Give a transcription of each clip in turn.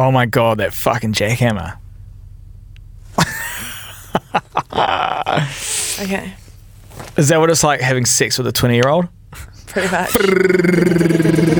Oh my god, that fucking jackhammer. Okay, Is that what it's like having sex with a 20 year old? pretty much.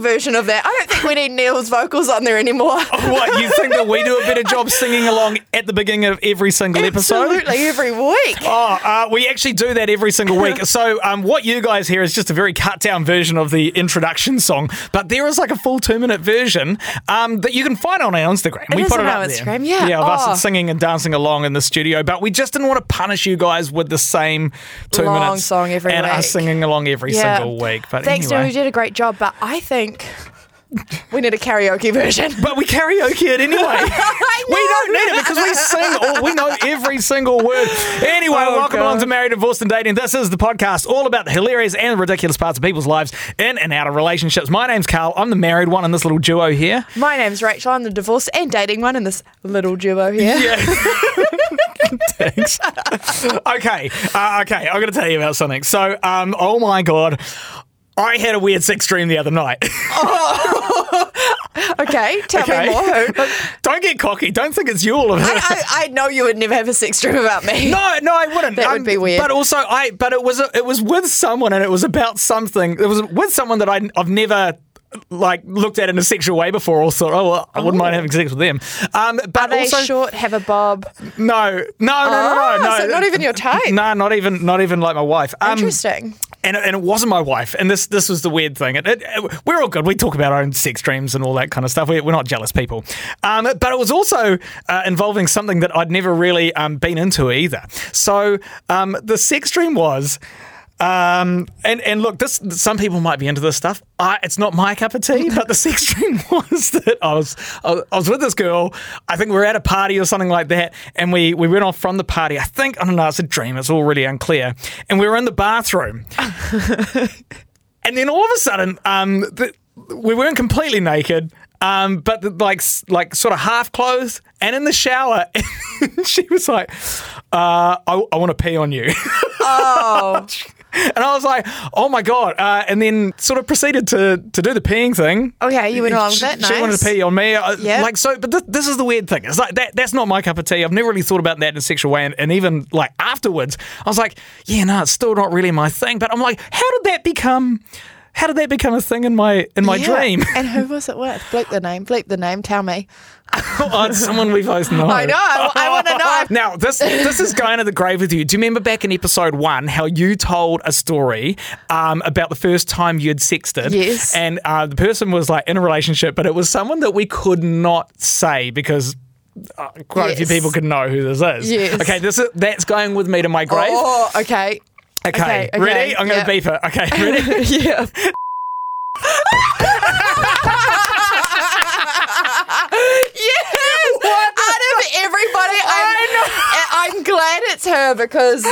version of that. I we need Neil's vocals on there anymore. Oh, what, you think that we do a better job singing along at the beginning of every single episode? Absolutely every week. Oh, uh, we actually do that every single week. So, um, what you guys hear is just a very cut down version of the introduction song, but there is like a full two minute version um, that you can find on our Instagram. It we put on it our up there. Instagram, yeah. yeah, of Oh. us singing and dancing along in the studio. But we just didn't want to punish you guys with the same two Long minutes song every and week. us singing along every Yeah. single week. But Thanks, Neil. anyway. You did a great job, but I think we need a karaoke version. But we karaoke it anyway. we don't need it because we sing all, we know every single word. Anyway, Oh, welcome God. along to Married, Divorced, and Dating. This is the podcast all about the hilarious and ridiculous parts of people's lives in and out of relationships. My name's Carl. I'm the married one in this little duo here. My name's Rachel. I'm the divorced and dating one in this little duo here. Thanks. okay, uh, okay. I'm going to tell you about something. So, um, oh my god. I had a weird sex dream the other night. Okay, tell Okay. me more. Don't get cocky. Don't think it's you all of it. I, I, know you would never have a sex dream about me. No, no, I wouldn't. Um, That would be weird. But also, I but it was it was with someone, and it was about something. It was with someone that I, I've never like looked at in a sexual way before, or thought, oh, well, I wouldn't mind having sex with them. Um, but Are they also, short, have a bob? no, no, no, Ah, no, no, no. so not even your type. No, not even, not even like my wife. Um, Interesting. and, and it wasn't my wife. And this this was the weird thing. It, it, it- we're all good. We talk about our own sex dreams and all that kind of stuff. We, we're not jealous people. Um, but it was also uh, involving something that I'd never really um, been into either. So um, the sex dream was. Um, and, and look, this some people might be into this stuff. I, it's not my cup of tea, but the sex dream was that I was I was- with this girl. I think we were at a party or something like that, and we we went off from the party. I think I don't know. It's a dream. It's all really unclear. And we were in the bathroom, and then all of a sudden, um, the, we weren't completely naked, um, but the, like like sort of half clothed, and in the shower. And she was like, uh, "I, I want to pee on you." Oh, And I was like, oh my God. Uh, and then sort of proceeded to, to do the peeing thing. okay, you went along with that. she Nice. wanted to pee on me. Uh, Yeah. Like, so, but this, this is the weird thing. It's like, that, that's not my cup of tea. I've never really thought about that in a sexual way. And, and even like afterwards, I was like, yeah, no, it's still not really my thing. But I'm like, how did that become, how did that become a thing in my, in my Yeah. dream? And who was it with? Bleep the name. Bleep the name. Tell me. oh, it's someone we both know. I know. I, I want to know. Now, this this is going to the grave with you. Do you remember back in episode one how you told a story um, about the first time you had sexted? Yes. And uh, the person was like in a relationship, but it was someone that we could not say because. Uh, quite a few people could know who this is. Yes. Okay, this is that's going with me to my grave. Oh, okay. Okay, okay, okay, ready? I'm going yeah. to beep it. Okay, ready? yeah. yes. Out of everybody, I'm, I'm glad it's her because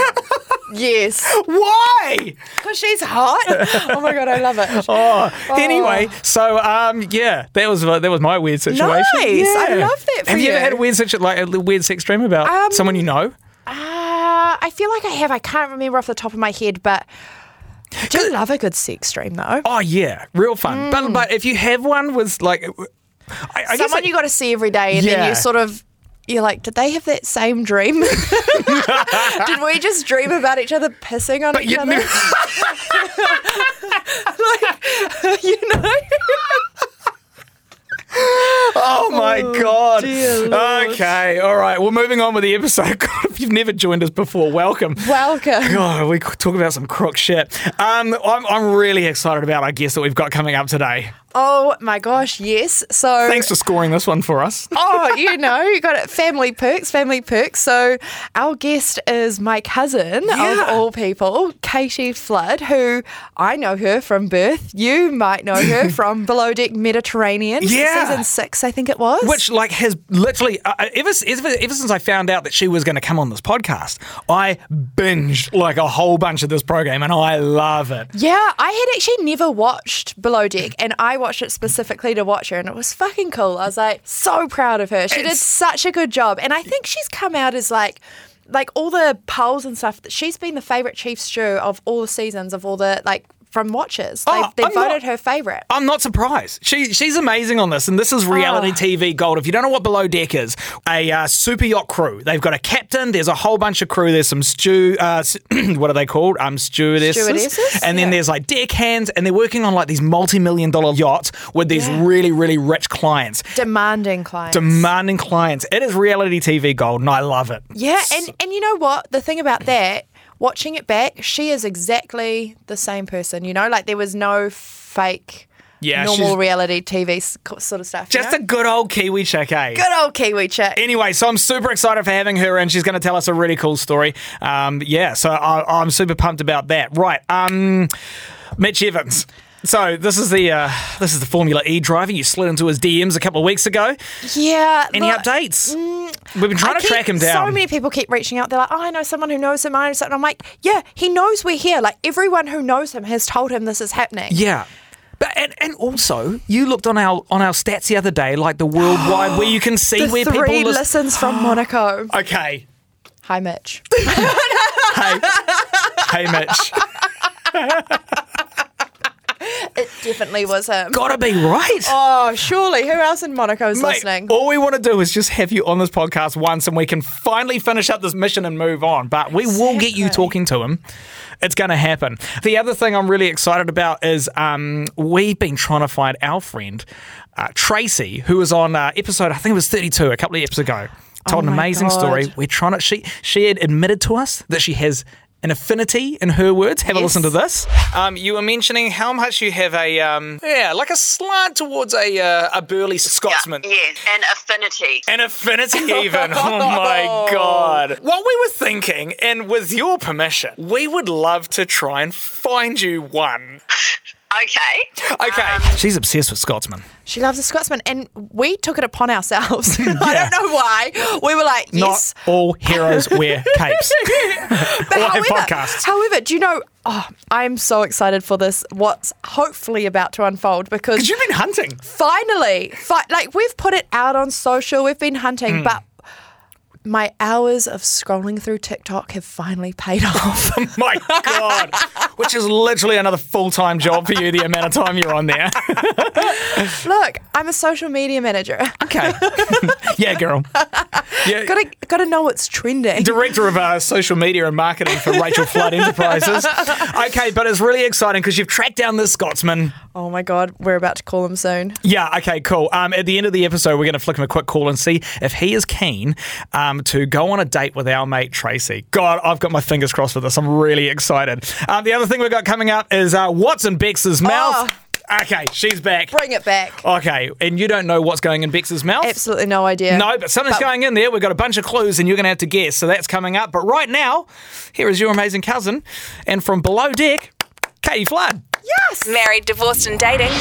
yes, Why? because she's hot. Oh my god, I love it. Oh, anyway, so um, yeah, that was that was my weird situation. Nice. I love that for Have you, ever had a weird situ- like a weird sex dream about Um, someone you know? Uh, I feel like I have. I can't remember off the top of my head, but I do love a good sex dream though. Oh yeah, real fun. But but if you have one with like, I, I guess Mm. Someone it- you got to see every day, and then you sort of. You're like, did they have that same dream? did we just dream about each other pissing on each other? like, you know? oh my god. dear Lord. Okay, all right. Well, moving on with the episode. If you've never joined us before, welcome. Welcome. God, we talk about some crook shit. Um, I'm, I'm really excited about our guest that we've got coming up today. Oh my gosh, yes. So Thanks for scoring this one for us. oh, you know, you got it. Family perks, family perks. So our guest is my cousin Yeah. of all people, Katie Flood, who I know her from birth. You might know her from Below Deck Mediterranean, Yeah. season six, I think it was. Which like has literally uh, ever, ever ever since I found out that she was going to come on on this podcast. I binged like a whole bunch of this program, and I love it. Yeah, I had actually never watched Below Deck, and I watched it specifically to watch her, and it was fucking cool. I was like so proud of her. She did such a good job, and I think she's come out as like. Like all the polls and stuff, she's been the favorite chief stew of all the seasons of all the like from watchers. They, Oh, they I'm not- voted her favorite. I'm not surprised. She she's amazing on this, and this is reality Oh. TV gold. If you don't know what Below Deck is, a uh, super yacht crew. They've got a captain. There's a whole bunch of crew. There's some stew. Uh, what are they called? Um, stewardesses. Stewardesses? And then Yeah. there's like deck hands, and they're working on like these multi-million dollar yachts with these Yeah. really really rich clients, Demanding clients. demanding clients. It is reality TV gold, and I love it. Yeah, and and you know what? The thing about that, watching it back, she is exactly the same person. You know, like there was no fake, Yeah, normal reality TV sort of stuff. you Just know? a good old Kiwi chick, eh? good old Kiwi chick. Anyway, so I'm super excited for having her, and she's going to tell us a really cool story. Um, yeah, so I, I'm super pumped about that. Right, um, Mitch Evans. So this is the uh, this is the Formula E driver. You slid into his DMs a couple of weeks ago. yeah. Any look, updates? We've been trying I to track him down. So many people keep reaching out. They're like, "Oh, I know someone who knows him." I know someone. I'm like, "Yeah, he knows we're here. Like everyone who knows him has told him this is happening." yeah. But, and, and also, you looked on our on our stats the other day, like the worldwide, where you can see The where three people listen. listens from Monaco. Okay, Hi, Mitch. hey, hey, Mitch, it definitely was him. gotta be right. Oh, surely. Who else in Monaco is Mate, listening? all we want to do is just have you on this podcast once and we can finally finish up this mission and move on. But we will get you talking to him. It's going to happen. The other thing I'm really excited about is um, we've been trying to find our friend, uh, Tracy, who was on uh, episode, I think it was 32, a couple of episodes ago. Told an Oh my amazing God. story. We're trying to, she, she had admitted to us that she has an affinity in her words. Have a listen to this. Um, you were mentioning how much you have a, um, yeah, like a slant towards a, uh, a burly Scotsman. Yes, an affinity. An affinity, even. Oh my God. What we were thinking, and with your permission, we would love to try and find you one. Okay. Okay. She's obsessed with Scotsman. She loves a Scotsman, and we took it upon ourselves. I don't know why. We were like, yes. Not all heroes wear capes. But or have however, podcasts. however, do you know? Oh, I'm so excited for this. What's hopefully about to unfold because Because you've been hunting. finally, fi- like we've put it out on social, we've been hunting, Hmm. but my hours of scrolling through TikTok have finally paid off. My God. Which is literally another full time job for you, the amount of time you're on there. Look, I'm a social media manager. Okay. yeah, girl. Yeah. gotta gotta know what's trending. Director of uh, social media and marketing for Rachel Flood Enterprises. Okay, but it's really exciting because you've tracked down this Scotsman. Oh my god, we're about to call him soon. Yeah, okay, cool. Um, at the end of the episode, we're going to flick him a quick call and see if he is keen um, to go on a date with our mate Tracy. God, I've got my fingers crossed for this. I'm really excited. Um, the other thing we've got coming up is uh, what's in Bex's mouth. Okay, she's back. Bring it back. Okay, and you don't know what's going in Bex's mouth? Absolutely no idea. No, but something's But- going in there. We've got a bunch of clues, and you're going to have to guess. So that's coming up. But right now, here is your amazing cousin, and from below deck, Katie Flood. Yes. Married, divorced, and dating.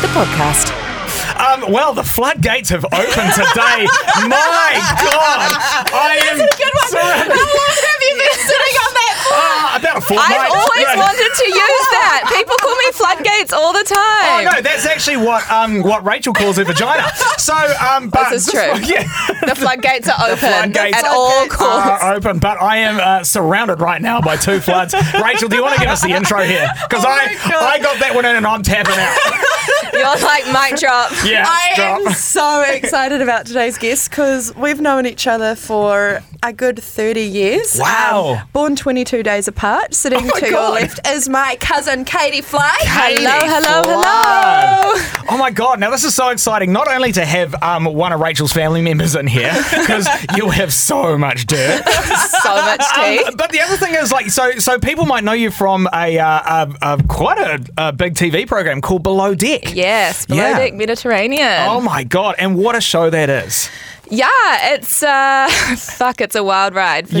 The podcast. Um, well, the floodgates have opened today. My God, I am Good one. How long have you been sitting on that? Ah, about a fortnight. I've always Yeah. wanted to use that. People call me floodgates all the time. Oh no, that's actually what um what Rachel calls her vagina. So um, but This is true. Yeah, The floodgates are open floodgates at all costs. are open, but I am uh, surrounded right now by two floods. Rachel, do you want to give us the intro here? Because Oh I God. I got that one in and I'm tapping out. You're like mic drop. Yeah, I am so excited about today's guest because we've known each other for a good 30 years. Wow. Um, born 22 days apart. Sitting Oh to your left is my cousin Katie Fly. Katie Hello, hello, Flood. hello. Oh my god! Now this is so exciting. Not only to have um, one of Rachel's family members in here because you have so much dirt, So much tea. Um, but the other thing is like so so people might know you from a, uh, a, a quite a, a big TV program called Below Deck. Yes, below Yeah. deck Mediterranean. Oh my god! And what a show that is. Yeah, it's uh, fuck, it's a wild ride for sure.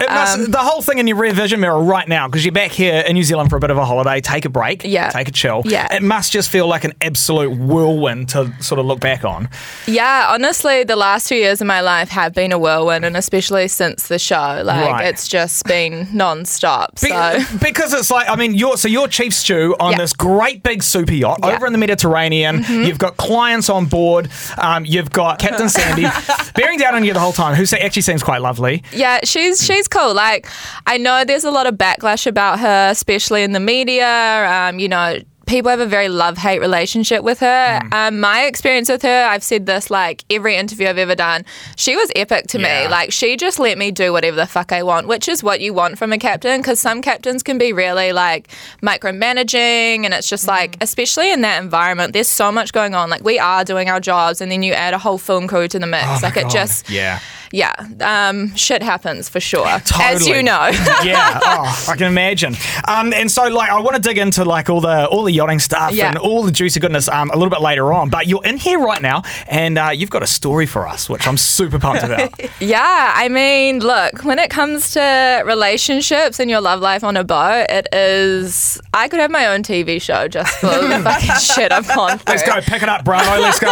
It must, Um, the whole thing in your rear vision mirror right now, because you're back here in New Zealand for a bit of a holiday, take a break, Yeah. take a chill. Yeah. It must just feel like an absolute whirlwind to sort of look back on. yeah, honestly, the last two years of my life have been a whirlwind, and especially since the show, like Right. it's just been non-stop. Be- So because it's like, I mean, you're so you're chief stew on Yeah. this great big super yacht Yeah. Mm-hmm. over in the Mediterranean. You've got clients on board. Um, you've got Captain Sandy bearing down on you the whole time, who actually seems quite lovely. Yeah, she's she's cool. Like I know there's a lot of backlash about her, especially in the media. Um, you know, people have a very love hate relationship with her. Um, my experience with her, I've said this like every interview I've ever done. She was epic to Yeah. me. Like she just let me do whatever the fuck I want, which is what you want from a captain. Because some captains can be really like micromanaging, and it's just like, especially in that environment, there's so much going on. Like we are doing our jobs, and then you add a whole film crew to the mix. Oh like it just yeah. Yeah, um, shit happens for sure, as you know. yeah, oh, I can imagine. Um, and so, like, I want to dig into like all the all the yachting stuff Yeah. and all the juicy goodness um, a little bit later on. But you're in here right now, and uh, you've got a story for us, which I'm super pumped about. yeah, I mean, look, when it comes to relationships and your love life on a boat, it is. I could have my own TV show just for the fucking shit I've gone through. let's go, pick it up, Bravo. Let's go.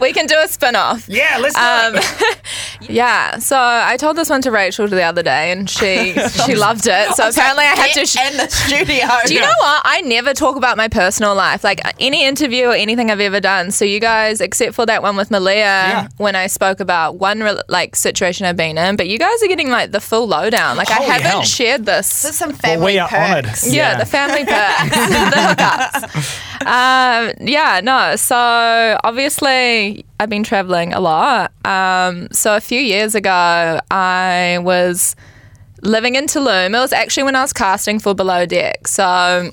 We can do a spin off. Yeah, let's. Um, yeah, so I told this one to Rachel the other day, and she she loved it. So apparently, I had to. Sh- in the studio. Do you know what? I never talk about my personal life, like any interview or anything I've ever done. So you guys, except for that one with Malia, Yeah. when I spoke about one re- like situation I've been in, but you guys are getting like the full lowdown. Like I haven't hell. shared this. This is some well, family we are honoured. perks. yeah, the family perks, the hookups. Um, yeah, no. So obviously, I've been traveling a lot. Um, so a few years ago, I was living in Tulum. It was actually when I was casting for Below Deck. So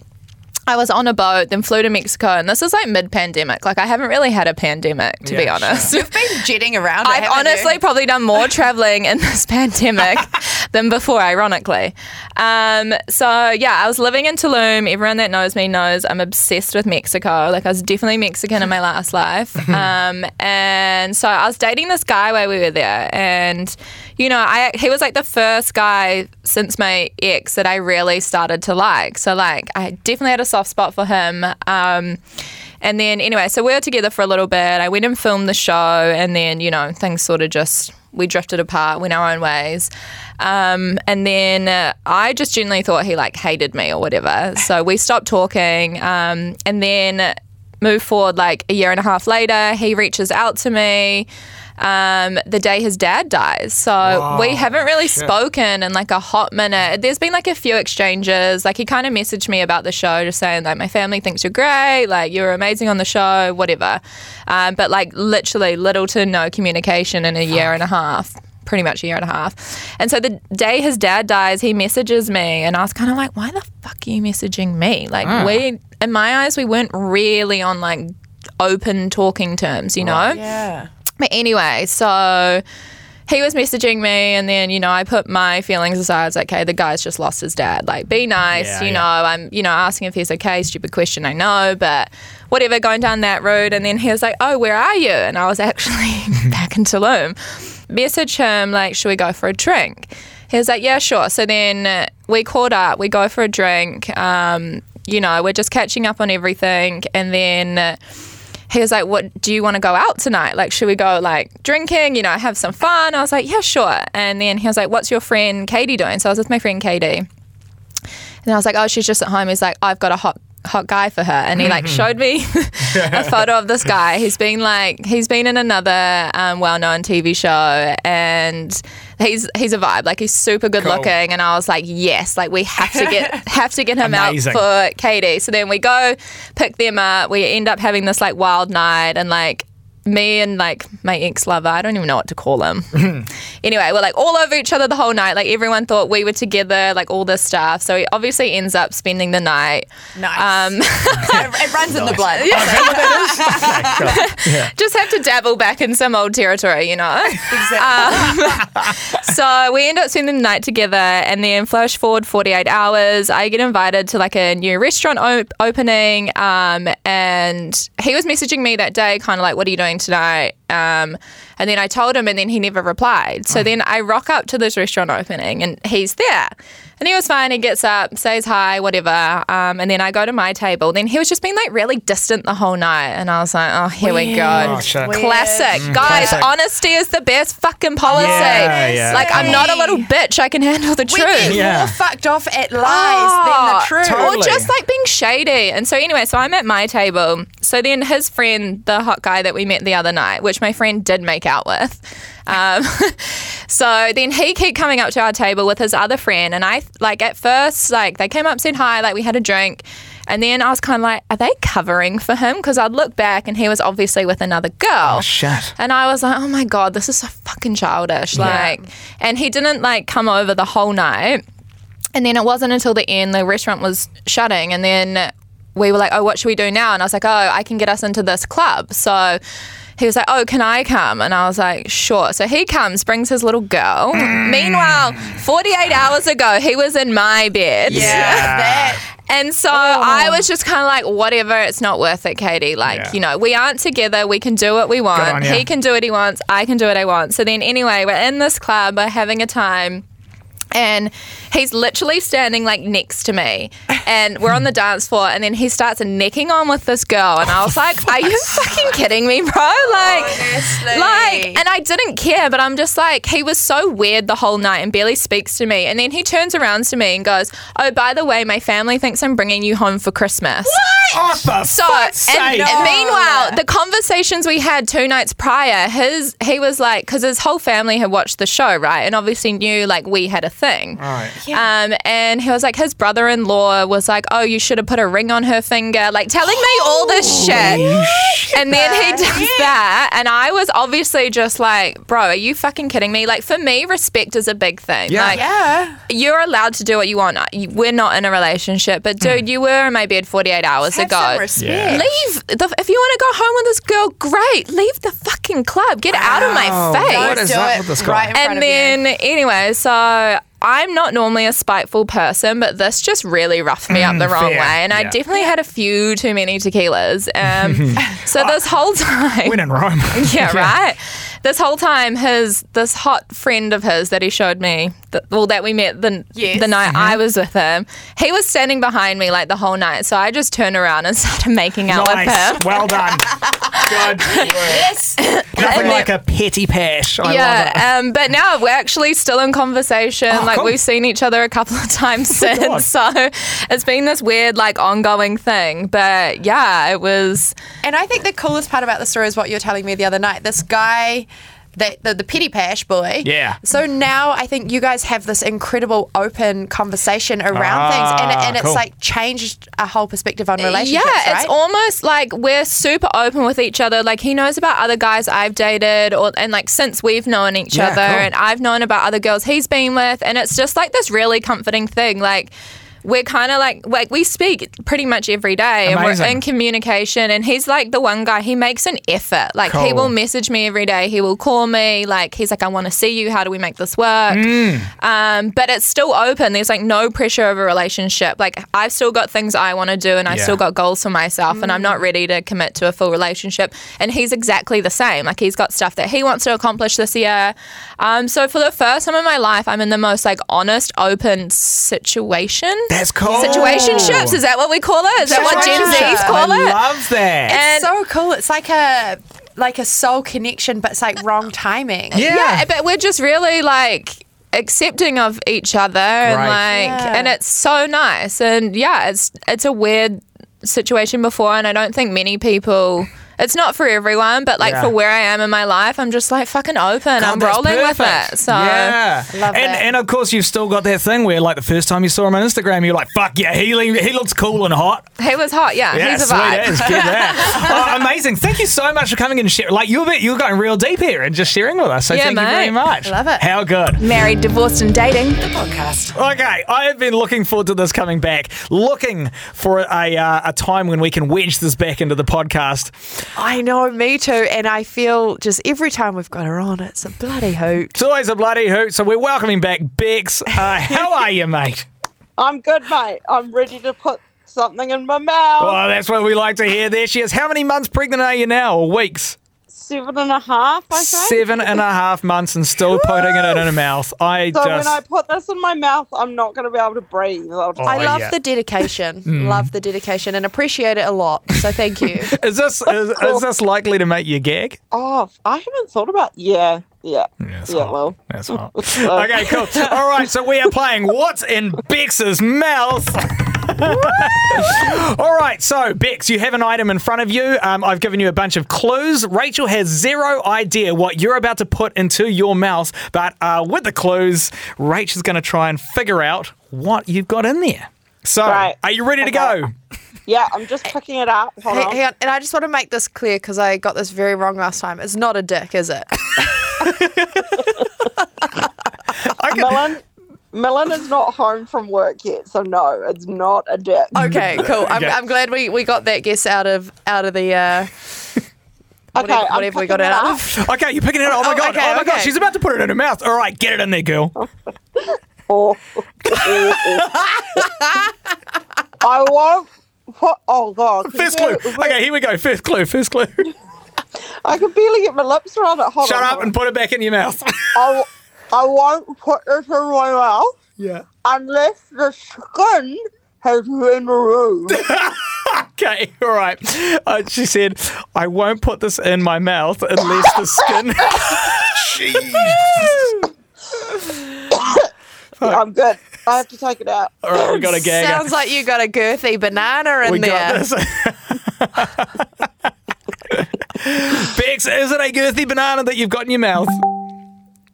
I was on a boat, then flew to Mexico, and this is like mid-pandemic. Like I haven't really had a pandemic, to be Yeah, honest. You've been jetting around. I've honestly you? probably done more traveling in this pandemic than before, ironically. Um, so yeah, I was living in Tulum. Everyone that knows me knows I'm obsessed with Mexico. Like I was definitely Mexican in my last life. Um, and so I was dating this guy while we were there, and you know, I he was like the first guy since my ex that I really started to like. So like, I definitely had a soft spot for him. Um, and then anyway, so we were together for a little bit. I went and filmed the show, and then you know things sort of just we drifted apart, went our own ways. Um, and then uh, I just genuinely thought he like hated me or whatever. So we stopped talking. Um, and then move forward like a year and a half later, he reaches out to me. Um, the day his dad dies. So we haven't really spoken in like a hot minute. There's been like a few exchanges. Like he kind of messaged me about the show, just saying like my family thinks you're great, like you're amazing on the show, whatever. Um, but like literally little to no communication in a year and a half. Pretty much a year and a half. And so the day his dad dies, he messages me, and I was kind of like, why the fuck are you messaging me? Like, we, in my eyes, we weren't really on like open talking terms, you know? Yeah. But anyway, so he was messaging me, and then you know I put my feelings aside. I was like, okay, the guy's just lost his dad. Like, be nice. Yeah, you yeah. know, I'm you know asking if he's okay. Stupid question, I know, but whatever. Going down that road, and then he was like, oh, where are you? And I was actually back in Tulum. Message him like, should we go for a drink? He was like, yeah, sure. So then we caught up. We go for a drink. Um, you know, we're just catching up on everything, and then. He was like, "What do you want to go out tonight? Like, should we go like drinking? You know, have some fun?" I was like, "Yeah, sure." And then he was like, "What's your friend Katie doing?" So I was with my friend Katie, and I was like, "Oh, she's just at home." He's like, "I've got a hot." hot guy for her and he like showed me a photo of this guy he's been like he's been in another um, well-known tv show and he's he's a vibe like he's super good Cool. looking and i was like yes like we have to get have to get him Amazing. out for Katie. So then we go pick them up. We end up having this like wild night and like me and like my ex lover, I don't even know what to call him. anyway, we're like all over each other the whole night. Like everyone thought we were together, like all this stuff. So he obviously ends up spending the night. Nice. Um, it, it runs in the blood. just have to dabble back in some old territory, you know? Exactly. so we end up spending the night together and then flash forward 48 hours i get invited to like a new restaurant op- opening um, and he was messaging me that day kind of like what are you doing going tonight. Um, and then I told him, and then he never replied. So then I rock up to this restaurant opening, and he's there. And he was fine. He gets up, says hi, whatever. Um, and then I go to my table. Then he was just being like really distant the whole night. And I was like, oh, here we go. Oh, shit. Weird. Classic. Guys, classic. honesty is the best fucking policy. Yeah, yeah. Like, I'm not a little bitch. I can handle the We get truth. Yeah. more fucked off at lies Oh, than the truth. totally. Or just like being shady. And so anyway, so I'm at my table. So then his friend, the hot guy that we met the other night, which my friend did make out with. Um, so then he kept coming up to our table with his other friend, and I like at first like they came up said hi, like we had a drink, and then I was kind of like, are they covering for him? Because I'd look back and he was obviously with another girl. Oh, shit. And I was like, oh my God, this is so fucking childish. Like, and he didn't like come over the whole night. And then it wasn't until the end, the restaurant was shutting. And then we were like, oh, what should we do now? And I was like, oh, I can get us into this club. So he was like, oh, can I come? And I was like, sure. So he comes, brings his little girl. Mm. Meanwhile, 48 hours ago, he was in my bed. yeah. And so oh. I was just kind of like, whatever, it's not worth it, Katie. Like, Yeah. you know, we aren't together. We can do what we on want. He can do what he wants. I can do what I want. So then, anyway, we're in this club, we're having a time. And he's literally standing like next to me, and we're on the dance floor. And then he starts necking on with this girl, and I was like, "Are you fucking kidding me, bro?" Like, Honestly. like, and I didn't care, but I'm just like, he was so weird the whole night and barely speaks to me. And then he turns around to me and goes, "Oh, by the way, my family thinks I'm bringing you home for Christmas." Oh, for So, fuck's and, sake. and meanwhile, the conversations we had two nights prior, his he was like, because his whole family had watched the show, right, and obviously knew like we had a thing. Right. Um, and he was like, his brother-in-law was like, "Oh, you should have put a ring on her finger," like telling me all this shit. And then he does that, and I was obviously just like, "Bro, are you fucking kidding me?" Like for me, respect is a big thing. Yeah. Like, Yeah. you're allowed to do what you want. We're not in a relationship, but dude, you were in my bed 48 hours Have ago. some respect. Yeah. Leave. The, if you want to go home with this girl, great. Leave the fucking club. Get out of my face. What Don't up it with this guy? right in front and of you. then, anyway, so I'm not normally a spiteful person, but this just really roughed me up the wrong fair. way. And I Yeah. definitely had a few too many tequilas. Um, so this whole time. When in Rome. yeah, right. This whole time, his this hot friend of his that he showed me, that, well, that we met the Yes. the night I was with him, he was standing behind me like the whole night. So I just turned around and started making out with him. Well done. Good. Yes. Nothing And like a petty pash. I love it. yeah, um, but now we're actually still in conversation. Oh, like cool. we've seen each other a couple of times God. since, so it's been this weird, like, ongoing thing. But yeah, it was. And I think the coolest part about the story is what you were telling me the other night. This guy, that the, the petty pash boy. Yeah. So now I think you guys have this incredible open conversation around things, and, Ah, and it's cool. like changed a whole perspective on relationships. Yeah, right? it's almost like we're super open with each other. Like he knows about other guys I've dated, or and like since we've known each Yeah, other, cool. and I've known about other girls he's been with, and it's just like this really comforting thing. Like we're kind of like like we speak pretty much every day, and we're in communication. And he's like the one guy he makes an effort. Like he will message me every day. He will call me. Like he's like, I want to see you. How do we make this work? Mm. Um, but it's still open. There's like no pressure of a relationship. Like I've still got things I want to do, and I Yeah. still got goals for myself, and I'm not ready to commit to a full relationship. And he's exactly the same. Like he's got stuff that he wants to accomplish this year. Um, so for the first time in my life, I'm in the most like honest, open situation. That's cool. Situationships is that what we call it? Is that what Gen Zs Situationship. call I it? love that. And- so cool. It's like a like a soul connection, but it's like wrong timing. yeah. yeah, but we're just really like accepting of each other and Great. like Yeah. and it's so nice and yeah it's it's a weird situation before and I don't think many people it's not for everyone but like Yeah. for where I am in my life I'm just like fucking open God, I'm that's rolling with it so yeah, Love and that. and of course you've still got that thing where like the first time you saw him on Instagram, you're like, "Fuck yeah, he he looks cool and hot." he was hot yeah, Yeah, he's a sweet vibe as, get that. oh, amazing! Thank you so much for coming and sharing. Like you're you're going real deep here and just sharing with us. So Yeah, thank you very much. Love it. How good. married divorced and dating the podcast. Okay, I have been looking forward to this coming back, looking for a uh, a time when we can wedge this back into the podcast. I know, me too. And I feel just every time we've got her on, it's a bloody hoot. It's always a bloody hoot. So we're welcoming back Bex. Uh, how are you, mate? I'm good, mate. I'm ready to put something in my mouth. Well, that's what we like to hear. There she is. How many months pregnant are you now, or weeks? Seven and a half, I think. Seven and a half months and still putting it in her mouth. I So just. when I put this in my mouth, I'm not going to be able to breathe. I'll just- Oh, I love yeah. the dedication. Hmm. Love the dedication and appreciate it a lot. So thank you. Is this is, is this likely to make you gag? Oh, I haven't thought about. Yeah, yeah, That's yeah. hot. Well, That's hot. okay, cool. All right, so we are playing What's in Bex's Mouth? All right, so Bex, you have an item in front of you. Um, I've given you a bunch of clues. Rachel has zero idea what you're about to put into your mouth, but uh, with the clues, Rachel's going to try and figure out what you've got in there. So, Right. are you ready to Okay. go? yeah. I'm just picking it up. Hold Hey, on. hang on, and I just want to make this clear because I got this very wrong last time. It's not a dick, is it? Millen, Millen is not home from work yet, so no, it's not a dick. Okay, cool. I'm, Okay. I'm glad we, we got that guess out of out of the uh, Okay, whatever, I'm whatever we got it out of. Okay, you're picking it up. Oh my Oh, god! okay, oh my god! She's about to put it in her mouth. All right, get it in there, girl. Oh. I won't. Put, oh god. can First you- clue. Okay, here we go. First clue. First clue. I can barely get my lips around it. Hold Shut on, up hold and put it back in your mouth. on. I, I won't put this in my mouth yeah. unless the skin has been removed. Okay, all right. Uh, she said, I won't put this in my mouth unless the skin. Jeez. I'm good. I have to take it out. All right, we got a gag. Sounds like you got a girthy banana in we there. got this. Bex, is it a girthy banana that you've got in your mouth?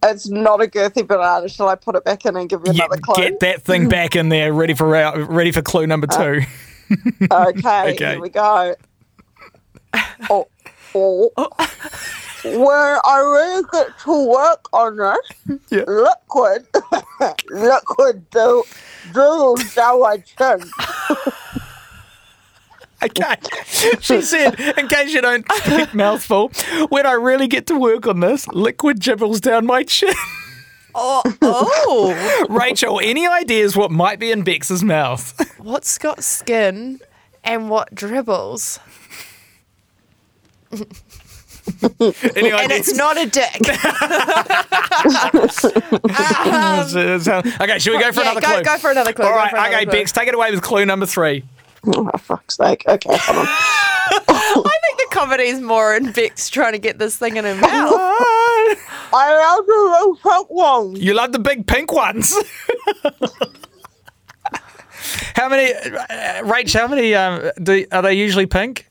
It's not a girthy banana. Shall I put it back in and give you Yeah, another clue? get that thing back in there, ready for ready for clue number uh, two. Okay, Okay. here we go. Oh, oh. When I really get to work on this, Yeah. liquid, liquid do, do my chin. Okay. She said, in case you don't speak mouthful, when I really get to work on this, liquid dribbles down my chin. Oh, oh. Rachel, any ideas what might be in Bex's mouth? What's got skin and what dribbles? Any And it's not a dick. Um, okay, should we go for yeah, another go, clue? go for another clue. All go right, for another okay, clue. Bex, take it away with clue number three. Oh, for fuck's sake. Okay, hold on. I think the comedy's more in Bex trying to get this thing in her mouth. I love the little pink one. You love the big pink ones. how many, uh, Rach? How many um, do, are they usually pink?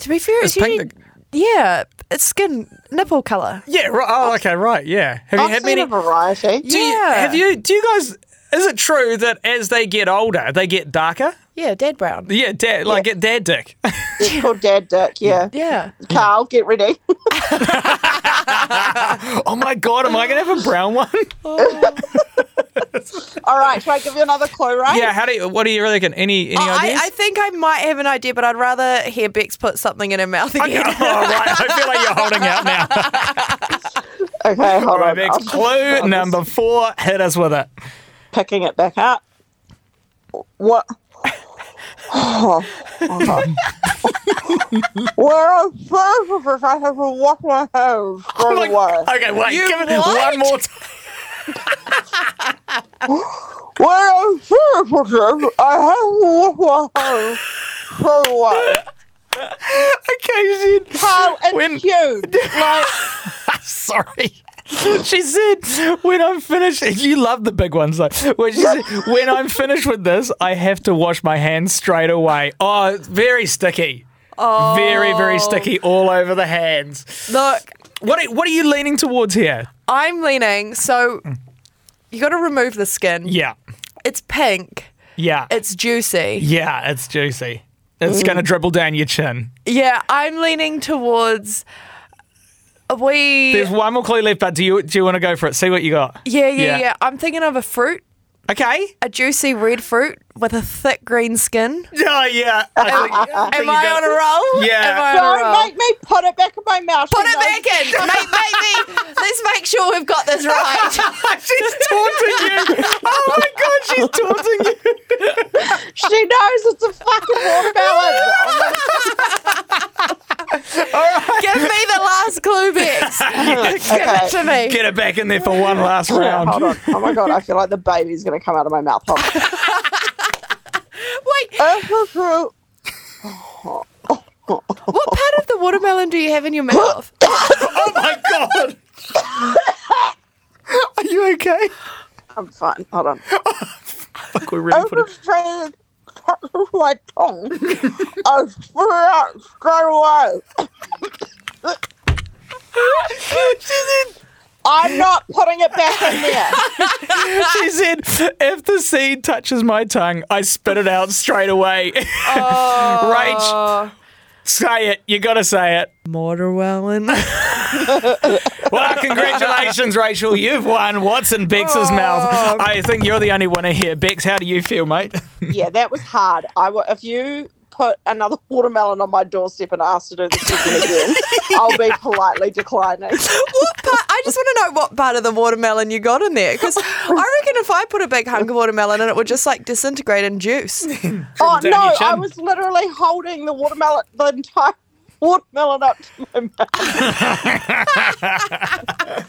to be fair, Is it's pink usually, yeah, it's skin nipple color. Yeah. Right. Oh, okay. Right. Yeah. Have you I've had seen many? a variety. Do you, Yeah. have you? Do you guys? Is it true that as they get older, they get darker? Yeah, dead brown. Yeah, dad, like get dad dick. It's called Dad Dick, yeah. Yeah. Carl, get ready. oh my god, am I gonna have a brown one? All right, shall I give you another clue, right? yeah. How do you? What do you reckon? Any any Oh, I, ideas? I think I might have an idea, but I'd rather hear Bex put something in her mouth Okay, again. oh, right. I feel like you're holding out now. Okay, hold All right, on. Bex. Clue number four. Hit us with it. Picking it back up. What? Oh, okay. Where I'm first, I have to wash my hands oh straight Like- away. okay, wait. You give it what? one more time. Where I'm first, I have to wash my hands straight away. Okay, she, How When-. Like, sorry. She said, "When I'm finished, you love the big ones though. When said, when I'm finished with this, I have to wash my hands straight away. Oh, very sticky. Oh. Very, very sticky all over the hands. Look, What are, what are you leaning towards here? I'm leaning, so hmm. you got to remove the skin. Yeah, It's pink. yeah, It's juicy. yeah. It's juicy. It's gonna mm. dribble down your chin. Yeah, I'm leaning towards. We. There's one more clue left, but do you do you want to go for it? See what you got. yeah, yeah, Yeah. yeah, I'm thinking of a fruit, Okay. a juicy red fruit with a thick green skin. Oh yeah. I think- I think Am you I got on a it. roll? Yeah. Am I on a don't roll? make me put it back in my mouth. Put you it know. back in. Make, make me. Let's make sure we've got this right. she's taunting you. Oh my god, she's taunting you. She knows it's a fucking watermelon. Give me the last clue Bex. Give it to me. Get it back in there for one last round. Hold on. Oh my god, I feel like the baby's gonna come out of my mouth. Hold on. Wait, oh, oh, oh. what part of the watermelon do you have in your mouth? Oh my god! Are you okay? I'm fine. Hold on. Fuck, we're really putting. Overfed touches my tongue. I spit it out straight away. I'm not putting it back in there. She said, "If the seed touches my tongue, I spit it out straight away." Oh. Rach, say it. You gotta say it. Watermelon. Well, congratulations, Rachel. You've won What's in Bex's mouth. Oh. I think you're the only winner here. Bex, how do you feel, mate? Yeah, that was hard. I w- if you put another watermelon on my doorstep and asked to do the second again, I'll be politely declining. what part? I just want to know what part of the watermelon you got in there. Because I reckon if I put a big hunk of watermelon in, it would just like disintegrate in juice. Oh no, I was literally holding the watermelon, the entire watermelon up to my mouth.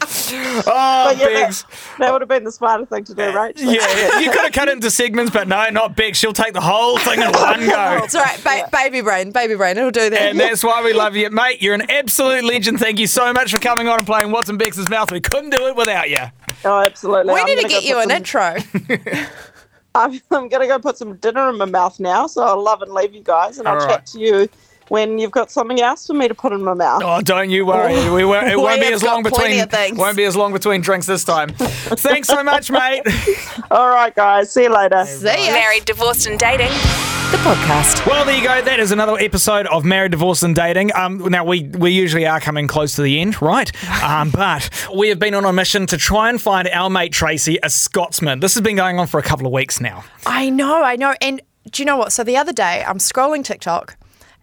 Oh, But yeah, Bex. that, that would have been the smarter thing to do, right? Yeah, yeah. You could have cut it into segments, but no, not Bex. She'll take the whole thing in one go. It's all right, ba- baby brain, baby brain. It'll do that. And that's why we love you, mate. You're an absolute legend. Thank you so much for coming on and playing What's in Bex's Mouth. We couldn't do it without you. Oh, absolutely. we I'm need to get you an some- intro. I'm, I'm going to go put some dinner in my mouth now, so I'll love and leave you guys, and I'll All chat to you when you've got something else for me to put in my mouth. Oh, don't you worry. We won't, it We won't be as long between won't be as long between drinks this time. Thanks so much, mate. All right, guys. See you later. See ya. Married, divorced, and dating. The podcast. Well, there you go. That is another episode of Married, Divorced, and Dating. Um, now we we usually are coming close to the end, right? Um, but we have been on a mission to try and find our mate Tracy, a Scotsman. This has been going on for a couple of weeks now. I know, I know. And do you know what? So the other day, I'm scrolling TikTok,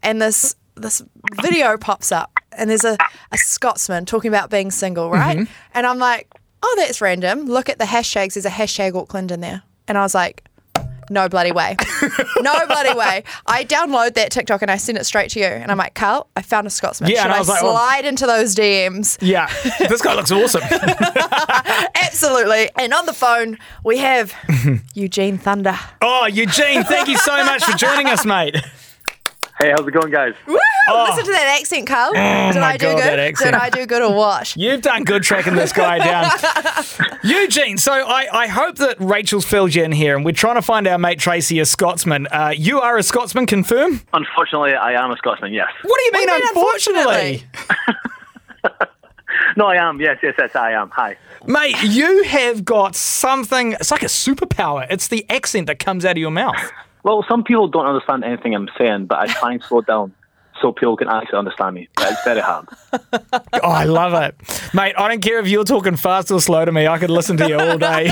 and this this video pops up, and there's a, a Scotsman talking about being single, right? Mm-hmm. And I'm like, oh, that's random. Look at the hashtags. There's a hashtag Auckland in there, and I was like. No bloody way. no bloody way. I download that TikTok and I send it straight to you. And I'm like, Carl, I found a Scotsman. Yeah, Should and I I, like, oh. slide into those DMs? Yeah, this guy looks awesome. Absolutely. And on the phone, we have Eugene Thunder. Oh, Eugene, thank you so much for joining us, mate. Hey, how's it going, guys? Woo! Listen to that accent, Carl. Did Oh my I do God, that good? accent. Did I do good or what? You've done good tracking this guy down. Eugene, so I, I hope that Rachel's filled you in here, and we're trying to find our mate Tracy, a Scotsman. Uh, you are a Scotsman, confirm? Unfortunately, I am a Scotsman, yes. What do you mean, do you mean, unfortunately? No, I am. Yes, yes, yes, I am. Hi. Mate, you have got something, it's like a superpower. It's the accent that comes out of your mouth. Well, some people don't understand anything I'm saying, but I try and slow down so people can actually understand me. But it's very hard. Oh, I love it. Mate, I don't care if you're talking fast or slow to me, I could listen to you all day.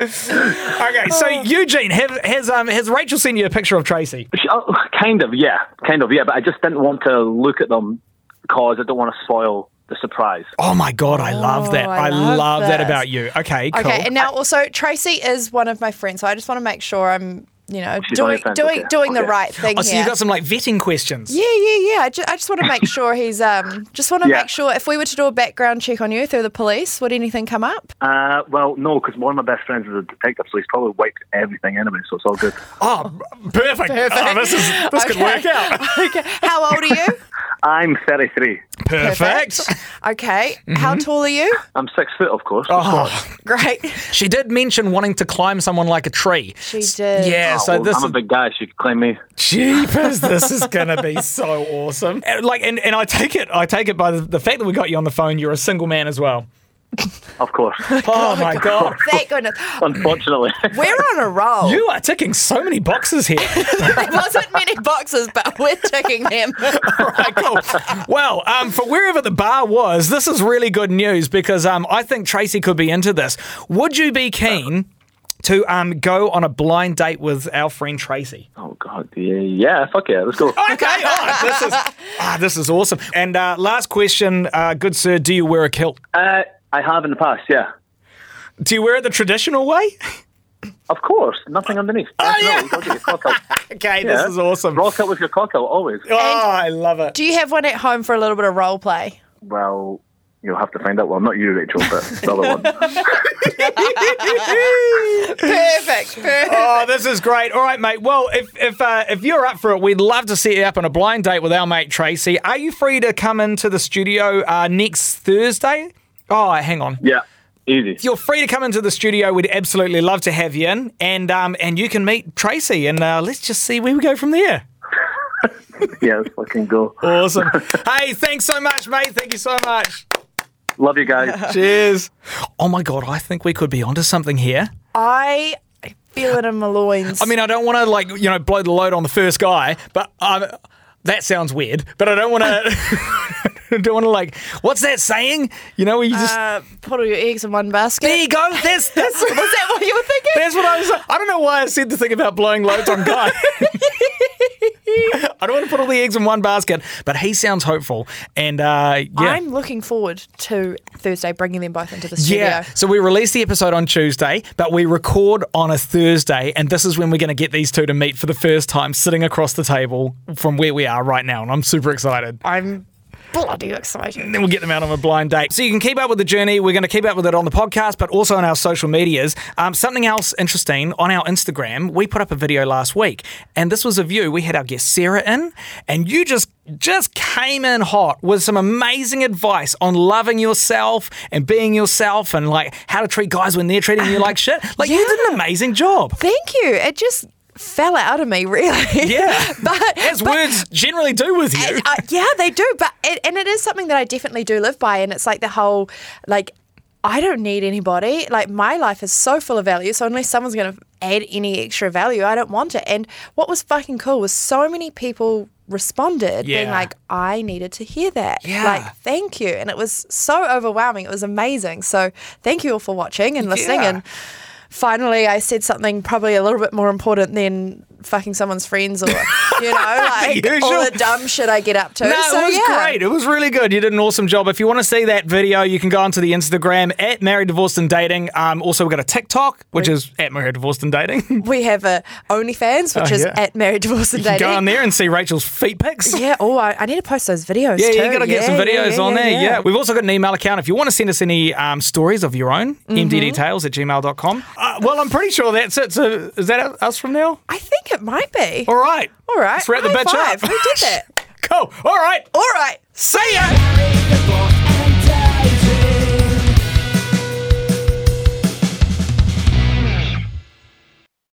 okay, so Eugene, have, has um has Rachel sent you a picture of Tracy? Sh- oh, Kind of, yeah. Kind of, yeah. But I just didn't want to look at them because I don't want to spoil the surprise. Oh my god, I love that. Oh, I, I love, love that about you. Okay, cool. Okay, and now also Tracy is one of my friends, so I just want to make sure I'm, you know, She's on doing doing okay. doing the Okay. right thing oh, so here. you got some like vetting questions. yeah, yeah, yeah. I just, I just want to make sure he's um just want to Yeah. make sure if we were to do a background check on you through the police, would anything come up? Uh, well, no, because one of my best friends is a detective, so he's probably wiped everything anyway, so it's all good. Oh, perfect. Oh, this is this could work out. okay. How old are you? I'm 33. Perfect. Okay. How tall are you? I'm six foot, of course. Oh, Great. she did mention wanting to climb someone like a tree. She did. Yeah, Oh, so well, this I'm a big guy, She you can claim me. Jeepers, this is gonna be so awesome. And, Like, and, and I take it, I take it by the, the fact that we got you on the phone. You're a single man as well. Of course. Oh my god, Thank goodness. Unfortunately. We're on a roll. you are ticking so many boxes here. there wasn't many boxes, but we're ticking them. All right, cool. Well, um, for wherever the bar was, this is really good news because um, I think Tracy could be into this. Would you be keen to um, go on a blind date with our friend Tracy? oh, God. Yeah, yeah, fuck yeah. Let's go. Okay, all right, this is ah, this is awesome. And uh, last question, uh, good sir, do you wear a kilt? Uh, I have in the past, yeah. Do you wear it the traditional way? Of course, nothing underneath. Definitely, yeah. you get your cock out. Okay, Yeah. this is awesome. Rock out with your cock out always. Oh, I love it. Do you have one at home for a little bit of role play? Well, you'll have to find out. Well, not you, Rachel, but the other one. Perfect. Perfect. Oh, this is great. All right, mate. Well, if if uh, if you're up for it, we'd love to set you up on a blind date with our mate Tracy. Are you free to come into the studio uh, next Thursday? Oh, hang on. Yeah, easy. If you're free to come into the studio, we'd absolutely love to have you in, and um, and you can meet Tracy, and uh, let's just see where we go from there. Yeah, let's fucking go. Awesome. hey, thanks so much, mate. Thank you so much. Love you guys. Cheers. Oh my god, I think we could be onto something here. I feel it in my loins. I mean, I don't want to like you know blow the load on the first guy, but um, that sounds weird. But I don't want to. don't want to like. What's that saying? You know, where you just. uh, put all your eggs in one basket. there you go. That's that's. Was that what you were thinking? That's what I was. I don't know why I said the thing about blowing loads on Guy. I don't want to put all the eggs in one basket, but he sounds hopeful, and uh, yeah. I'm looking forward to Thursday bringing them both into the studio. Yeah. So we release the episode on Tuesday, but we record on a Thursday, and this is when we're going to get these two to meet for the first time, sitting across the table from where we are right now, and I'm super excited. I'm bloody excited. then we'll get them out on a blind date. So you can keep up with the journey. We're going to keep up with it on the podcast, but also on our social medias. Um, something else interesting on our Instagram, we put up a video last week, and this was a view. We had our guest Sarah in, and you just just came in hot with some amazing advice on loving yourself and being yourself, and like how to treat guys when they're treating you like shit. Like you did an amazing job. Thank you. It just fell out of me, really. Yeah, but as but- words generally do with you. Uh, yeah, they do, but it, and it is something that I definitely do live by, and it's like the whole like. I don't need anybody. Like my life is so full of value. So unless someone's going to add any extra value, I don't want it. And what was fucking cool was so many people responded being like, I needed to hear that. Yeah. Like, thank you. And it was so overwhelming. It was amazing. So thank you all for watching and listening. Yeah. And finally, I said something probably a little bit more important than fucking someone's friends or, you know, like all the dumb shit I get up to. No, so, it was yeah. great. It was really good. You did an awesome job. If you want to see that video, you can go onto the Instagram at Married, Divorced, and Dating. Um, also, we've got a TikTok, which is at Married, Divorced, and Dating. We have a OnlyFans, which Oh, is yeah. at Married, Divorced and You can Dating. go on there and see Rachel's feet pics. Yeah. Oh, I, I need to post those videos. Yeah, too. you got to get some videos yeah, on yeah, there. Yeah. yeah. We've also got an email account. If you want to send us any um, stories of your own, Mm-hmm. mddetails at gmail.com. Uh, well, I'm pretty sure that's it. So is that us from now? I think it might be. All right. All right. Let's wrap the High bitch five. up. We did that. Cool. All right. All right. See ya.